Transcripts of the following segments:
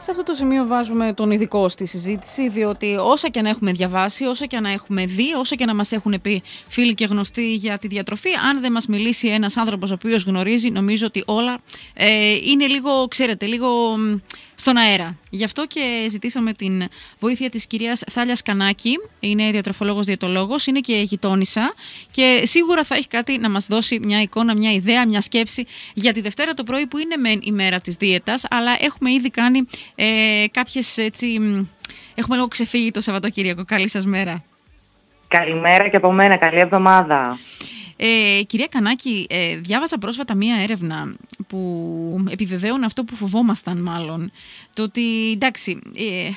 Σε αυτό το σημείο βάζουμε τον ειδικό στη συζήτηση, διότι όσα και να έχουμε διαβάσει, όσα και να έχουμε δει, όσα και να μας έχουν πει φίλοι και γνωστοί για τη διατροφή, αν δεν μας μιλήσει ένας άνθρωπος ο οποίος γνωρίζει, νομίζω ότι όλα ε, είναι λίγο, ξέρετε, λίγο στον αέρα. Γι' αυτό και ζητήσαμε την βοήθεια της κυρίας Θάλιας Κανάκη, είναι διατροφολόγος διαιτολόγος, είναι και γειτόνισσα και σίγουρα θα έχει κάτι να μας δώσει μια εικόνα, μια ιδέα, μια σκέψη για τη Δευτέρα το πρωί που είναι μεν η μέρα της δίαιτας, αλλά έχουμε ήδη κάνει ε, κάποιες έτσι... Έχουμε λίγο ξεφύγει το Σαββατοκύριακο. Καλή σας μέρα. Καλημέρα και από μένα. Καλή εβδομάδα. Ε, κυρία Κανάκη, ε, διάβασα πρόσφατα μία έρευνα που επιβεβαίωνε αυτό που φοβόμασταν μάλλον. Το ότι, εντάξει, ε,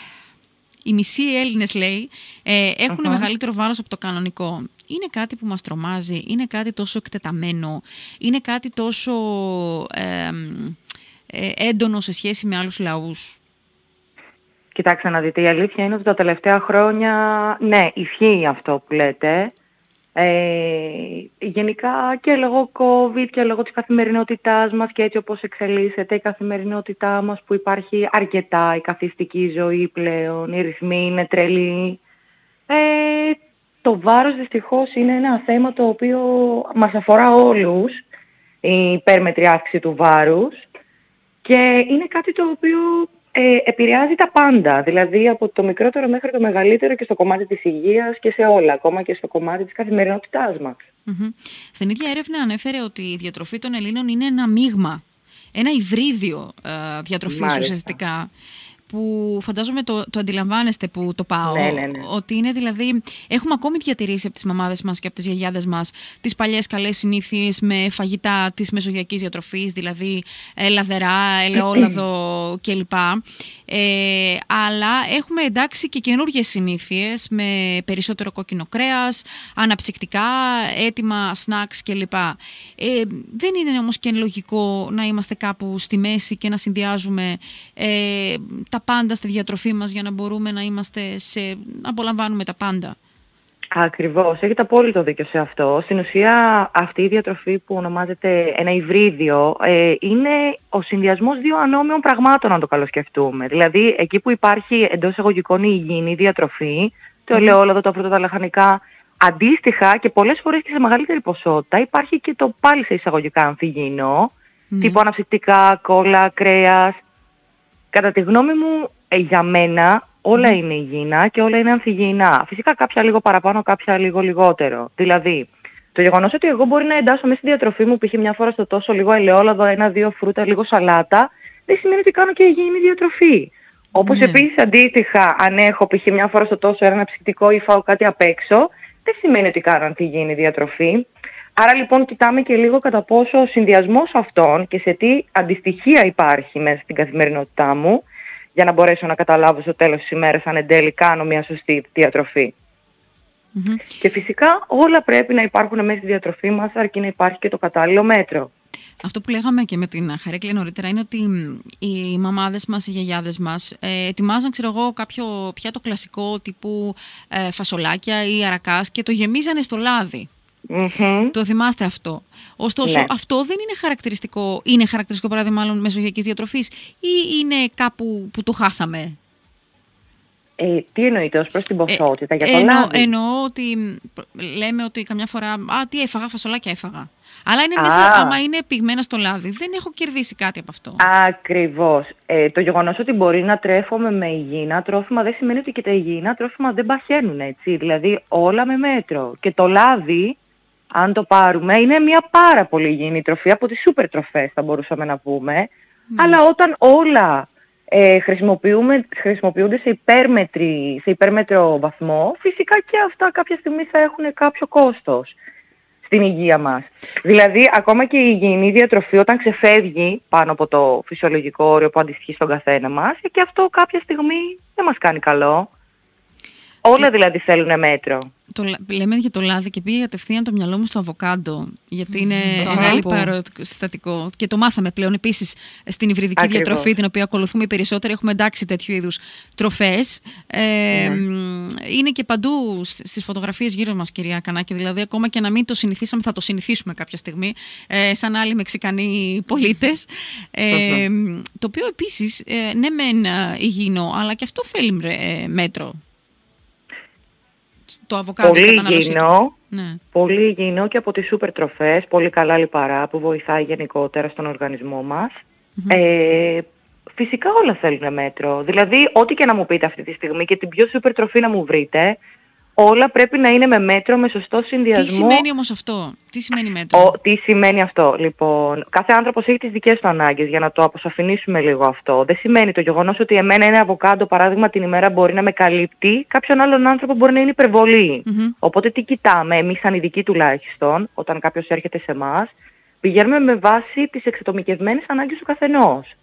οι μισοί Έλληνες, λέει, ε, εχουν μεγαλύτερο βάρος από το κανονικό. Είναι κάτι που μας τρομάζει, είναι κάτι τόσο εκτεταμένο, είναι κάτι τόσο ε, έντονο σε σχέση με άλλους λαούς. Κοιτάξτε να δείτε, η αλήθεια είναι ότι τα τελευταία χρόνια, ναι, ισχύει αυτό που λέτε. Ε, γενικά και λόγω COVID και λόγω της καθημερινότητάς μας και έτσι όπως εξελίσσεται η καθημερινότητά μας που υπάρχει αρκετά η καθιστική ζωή πλέον, οι ρυθμοί είναι τρελοί. Ε, το βάρος δυστυχώς είναι ένα θέμα το οποίο μας αφορά όλους, η υπέρμετρη αύξηση του βάρους και είναι κάτι το οποίο ε, επηρεάζει τα πάντα, δηλαδή από το μικρότερο μέχρι το μεγαλύτερο και στο κομμάτι της υγείας και σε όλα, ακόμα και στο κομμάτι της καθημερινότητάς μας. Στην ίδια έρευνα ανέφερε ότι η διατροφή των Ελλήνων είναι ένα μείγμα, ένα υβρίδιο ε, διατροφής ουσιαστικά που φαντάζομαι το, το αντιλαμβάνεστε που το πάω. Ναι, ναι, ναι. Ότι είναι δηλαδή. Έχουμε ακόμη διατηρήσει από τις μαμάδες μας και από τις γιαγιάδες μας τις παλιές καλές συνήθειες με φαγητά της μεσογειακής διατροφής, δηλαδή ε, λαδερά, ελαιόλαδο κλπ. Ε, αλλά έχουμε εντάξει και καινούργιες συνήθειες με περισσότερο κόκκινο κρέας, αναψυκτικά, έτοιμα, σνακς κλπ. Ε, δεν είναι όμως και λογικό να είμαστε κάπου στη μέση και να συνδυάζουμε ε, τα πάντα στη διατροφή μας για να μπορούμε να είμαστε σε, να απολαμβάνουμε τα πάντα. Ακριβώς, έχετε απόλυτο δίκιο σε αυτό. Στην ουσία αυτή η διατροφή που ονομάζεται ένα υβρίδιο ε, είναι ο συνδυασμός δύο ανώμιων πραγμάτων, αν το καλοσκεφτούμε. Δηλαδή εκεί που υπάρχει εντός εγωγικών η υγιεινή διατροφή, το ελαιόλαδο, τα φρούτα, τα λαχανικά, αντίστοιχα και πολλές φορές και σε μεγαλύτερη ποσότητα υπάρχει και το πάλι σε εισαγωγικά αμφιγεινό, mm. τύπου αναψυκτικά, κόλλα, κρέας. Κατά τη γνώμη μου, ε, για μένα όλα είναι υγιεινά και όλα είναι ανθυγιεινά. Φυσικά κάποια λίγο παραπάνω, κάποια λίγο λιγότερο. Δηλαδή, το γεγονός ότι εγώ μπορεί να εντάσσω μέσα στη διατροφή μου π.χ. μια φορά στο τόσο λίγο ελαιόλαδο, ένα-δύο φρούτα, λίγο σαλάτα, δεν σημαίνει ότι κάνω και υγιεινή διατροφή. Όπως ναι. επίσης αντίστοιχα, αν έχω π.χ. μια φορά στο τόσο ένα ψυκτικό ή φάω κάτι απ' έξω, δεν σημαίνει ότι κάνω ανθυγιεινή διατροφή. Άρα λοιπόν κοιτάμε και λίγο κατά πόσο ο συνδυασμός αυτών και σε τι αντιστοιχεία υπάρχει μέσα στην καθημερινότητά μου για να μπορέσω να καταλάβω στο τέλος της ημέρας αν εν τέλει κάνω μια σωστή Και φυσικά όλα πρέπει να υπάρχουν μέσα στη διατροφή μας αρκεί να υπάρχει και το κατάλληλο μέτρο. Αυτό που λέγαμε και με την Χαρέκλη νωρίτερα είναι ότι οι μαμάδες μας, οι γιαγιάδες μας ε, ετοιμάζαν ξέρω εγώ κάποιο πιάτο κλασικό τύπου ε, φασολάκια ή αρακάς και το γεμίζανε στο λάδι. Το θυμάστε αυτό. Ωστόσο, ναι. αυτό δεν είναι χαρακτηριστικό, είναι χαρακτηριστικό παράδειγμα μάλλον μεσογειακής διατροφής ή είναι κάπου που το χάσαμε; Ε, τι εννοείται ως προς την ε, ποσότητα για το εννο, λάδι; Εννοώ ότι λέμε ότι καμιά φορά, α, τι έφαγα, φασολάκια έφαγα. Αλλά είναι μέσα, άμα είναι πυγμένα στο λάδι, δεν έχω κερδίσει κάτι από αυτό. Ακριβώς. Ε, το γεγονός ότι μπορεί να τρέφομαι με υγιεινά τρόφιμα δεν σημαίνει ότι και τα υγιεινά τρόφιμα δεν παχαίνουν, έτσι. Δηλαδή όλα με μέτρο. Και το λάδι αν το πάρουμε, είναι μια πάρα πολύ υγιεινή τροφή από τις σούπερ τροφές θα μπορούσαμε να πούμε. Ναι. Αλλά όταν όλα ε, χρησιμοποιούνται σε, υπέρμετρη, σε υπέρμετρο βαθμό, φυσικά και αυτά κάποια στιγμή θα έχουν κάποιο κόστος στην υγεία μας. Δηλαδή, ακόμα και η υγιεινή διατροφή όταν ξεφεύγει πάνω από το φυσιολογικό όριο που αντιστοιχεί στον καθένα μας, και αυτό κάποια στιγμή δεν μας κάνει καλό. Όλα δηλαδή θέλουν μέτρο. Το, λέμε για το λάδι και πήγε κατευθείαν το μυαλό μου στο αβοκάντο, γιατί είναι το ένα αγαπώ. άλλο συστατικό. Και το μάθαμε πλέον επίσης στην υβριδική Ακριβώς. διατροφή, την οποία ακολουθούμε οι περισσότεροι. Έχουμε εντάξει τέτοιου είδους τροφές. Ε, μ, Είναι και παντού στις φωτογραφίες γύρω μας, κυρία Κανάκη. Δηλαδή, ακόμα και να μην το συνηθίσαμε, θα το συνηθίσουμε κάποια στιγμή, ε, σαν άλλοι Μεξικανοί πολίτες. Ε, μ, το οποίο επίσης, ε, ναι, μεν ε, υγιεινό, αλλά και αυτό θέλει ε, μέτρο. Το αβοκάντο, η Πολύ κατανάλωσή του. υγιεινό, Ναι. πολύ υγιεινό και από τις σούπερ τροφές, πολύ καλά λιπαρά που βοηθάει γενικότερα στον οργανισμό μας. Ε, φυσικά όλα θέλουν μέτρο. Δηλαδή, ό,τι και να μου πείτε αυτή τη στιγμή και την πιο σούπερ τροφή να μου βρείτε, όλα πρέπει να είναι με μέτρο, με σωστό Τι συνδυασμό. σημαίνει όμως αυτό, τι σημαίνει μέτρο; Ο, τι σημαίνει αυτό, λοιπόν. Κάθε άνθρωπος έχει τις δικές του ανάγκες για να το αποσαφηνίσουμε λίγο αυτό. Δεν σημαίνει το γεγονός ότι εμένα ένα αβοκάντο, παράδειγμα, την ημέρα μπορεί να με καλύπτει, κάποιον άλλον άνθρωπο μπορεί να είναι υπερβολή. Μμμ. Οπότε τι κοιτάμε, εμείς σαν ειδικοί τουλάχιστον, όταν κάποιος έρχεται σε εμάς, πηγαίνουμε με βάση τις εξατομικευμένες ανάγκες του καθενός.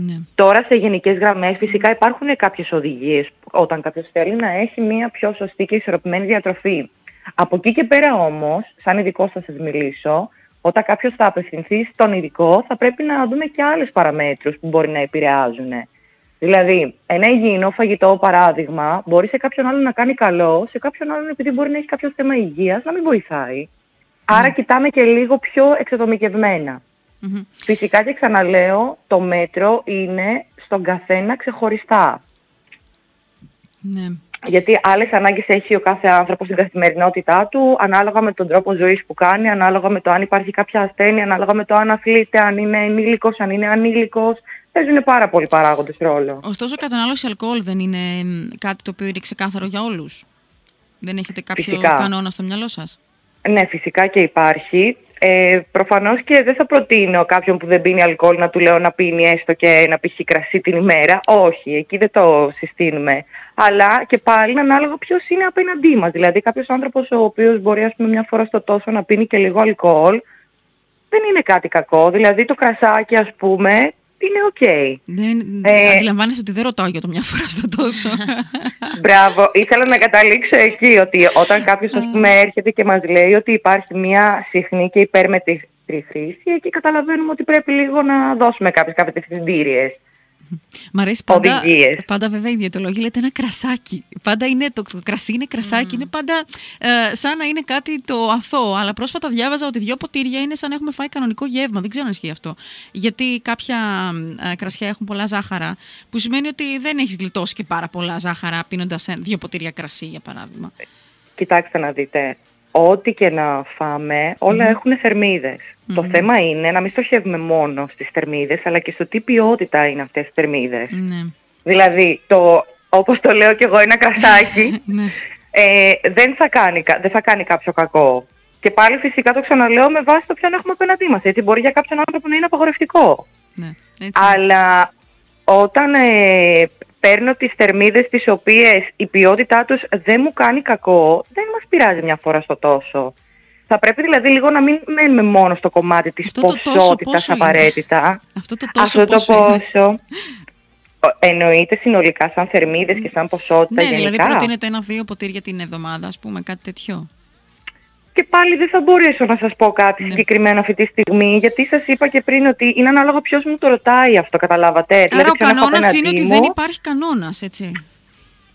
Ναι. Τώρα σε γενικές γραμμές φυσικά υπάρχουν κάποιες οδηγίες όταν κάποιος θέλει να έχει μια πιο σωστή και ισορροπημένη διατροφή. Από εκεί και πέρα όμως, σαν ειδικό θα σας μιλήσω, όταν κάποιος θα απευθυνθεί στον ειδικό θα πρέπει να δούμε και άλλες παραμέτρους που μπορεί να επηρεάζουν. Δηλαδή, ένα υγιεινό φαγητό παράδειγμα μπορεί σε κάποιον άλλον να κάνει καλό, σε κάποιον άλλον επειδή μπορεί να έχει κάποιος θέμα υγείας να μην βοηθάει. Άρα κοιτάμε και λίγο πιο εξατομικευμένα. Μμμ. Φυσικά και ξαναλέω, το μέτρο είναι στον καθένα ξεχωριστά. Ναι. Γιατί άλλες ανάγκες έχει ο κάθε άνθρωπος στην καθημερινότητά του, ανάλογα με τον τρόπο ζωής που κάνει, ανάλογα με το αν υπάρχει κάποια ασθένεια, ανάλογα με το αν αθλείται, αν είναι ενήλικος, αν είναι ανήλικος. Παίζουν πάρα πολλοί παράγοντες ρόλο. Ωστόσο, η κατανάλωση αλκοόλ δεν είναι μ, κάτι το οποίο είναι ξεκάθαρο για όλους. Δεν έχετε κάποιο Φυσικά. κανόνα στο μυαλό σας; Ναι, φυσικά και υπάρχει. Ε, προφανώς και δεν θα προτείνω κάποιον που δεν πίνει αλκοόλ να του λέω να πίνει έστω και ένα π.χ. κρασί την ημέρα. Όχι, εκεί δεν το συστήνουμε. Αλλά και πάλι είναι ανάλογα ποιος είναι απέναντί μας. Δηλαδή κάποιος άνθρωπος ο οποίος μπορεί ας πούμε μια φορά στο τόσο να πίνει και λίγο αλκοόλ δεν είναι κάτι κακό. Δηλαδή το κρασάκι ας πούμε είναι οκ. Δεν, Ε, αντιλαμβάνεσαι ότι δεν ρωτάω για το μια φορά στο τόσο. Μπράβο. Ήθελα να καταλήξω εκεί ότι όταν κάποιος ας πούμε έρχεται και μας λέει ότι υπάρχει μια συχνή και υπέρμετρη χρήση, εκεί καταλαβαίνουμε ότι πρέπει λίγο να δώσουμε κάποιες κατευθυντήριες. Μ' αρέσει πάντα, Οδηγίες. πάντα βέβαια η διαιτολόγη λέτε ένα κρασάκι. Πάντα είναι, το, το κρασί είναι κρασάκι, είναι πάντα ε, σαν να είναι κάτι το αθώο. Αλλά πρόσφατα διάβαζα ότι δύο ποτήρια είναι σαν να έχουμε φάει κανονικό γεύμα. Δεν ξέρω αν ισχύει αυτό. Γιατί κάποια ε, κρασιά έχουν πολλά ζάχαρα, που σημαίνει ότι δεν έχεις γλιτώσει και πάρα πολλά ζάχαρα πίνοντας δύο ποτήρια κρασί, για παράδειγμα. Κοιτάξτε να δείτε, ό,τι και να φάμε, όλα Μμμ. έχουν θερμίδες. Το Μμμ. θέμα είναι να μην στοχεύουμε μόνο στις θερμίδες, αλλά και στο τι ποιότητα είναι αυτές οι θερμίδες. Ναι. Δηλαδή, το, όπως το λέω κι εγώ, ένα κρασάκι ναι. ε, δεν, θα κάνει, κα- δεν θα κάνει κάποιο κακό. Και πάλι φυσικά το ξαναλέω με βάση το ποιον έχουμε απέναντί μας. Έτσι μπορεί για κάποιον άνθρωπο να είναι απαγορευτικό. ναι. Έτσι. Αλλά όταν ε, παίρνω τις θερμίδες τις οποίες η ποιότητά τους δεν μου κάνει κακό, δεν μας πειράζει μια φορά στο τόσο. Θα πρέπει δηλαδή λίγο να μην μένουμε μόνο στο κομμάτι της Αυτό το τόσο ποσότητας πόσο είναι; απαραίτητα. Αυτό το τόσο Αυτό το πόσο είναι; πόσο ο- εννοείται συνολικά σαν θερμίδες και σαν ποσότητα Ναι, δηλαδή γενικά. προτείνεται ένα-δύο ποτήρια την εβδομάδα, ας πούμε, κάτι τέτοιο. Και πάλι δεν θα μπορέσω να σας πω κάτι Ναι. συγκεκριμένο αυτή τη στιγμή, γιατί σας είπα και πριν ότι είναι ανάλογα ποιος μου το ρωτάει αυτό, καταλάβατε. Άρα δηλαδή, ο ποιον έχω κανόνας απέναντί είναι ότι μου. δεν υπάρχει κανόνας, έτσι.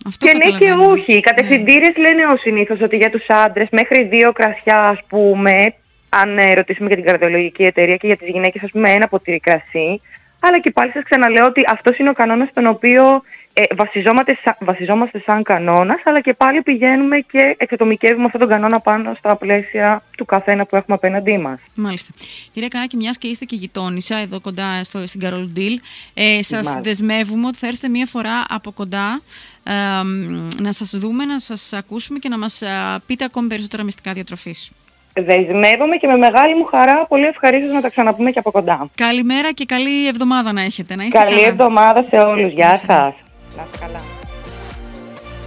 Αυτό Και ναι και καταλαβαίνω. όχι. Οι κατευθυντήριες λένε ως συνήθως ότι για τους άντρες μέχρι δύο κρασιά ας πούμε, αν ε, ρωτήσουμε για την καρδιολογική εταιρεία και για τις γυναίκες ας πούμε ένα ποτήρι κρασί. Αλλά και πάλι σας ξαναλέω ότι αυτός είναι ο κανόνας στον οποίο ε, βασιζόμαστε, σα- βασιζόμαστε σαν κανόνας, αλλά και πάλι πηγαίνουμε και εξατομικεύουμε αυτόν τον κανόνα πάνω στα πλαίσια του καθένα που έχουμε απέναντί μας. Μάλιστα. Κυρία Κανάκη, μιας και είστε και γειτόνισσα εδώ κοντά στο, στην Καρολ Ντίλ, ε, σας Μάλιστα. δεσμεύουμε ότι θα έρθετε μία φορά από κοντά ε, μ, να σας δούμε, να σας ακούσουμε και να μας πείτε ακόμη περισσότερα μυστικά διατροφής. Δεσμεύομαι και με μεγάλη μου χαρά πολύ ευχαρίστως να τα ξαναπούμε και από κοντά. Καλημέρα και καλή εβδομάδα να έχετε. Να είστε Καλή καλά. εβδομάδα σε όλους. Γεια σας. Να είστε καλά.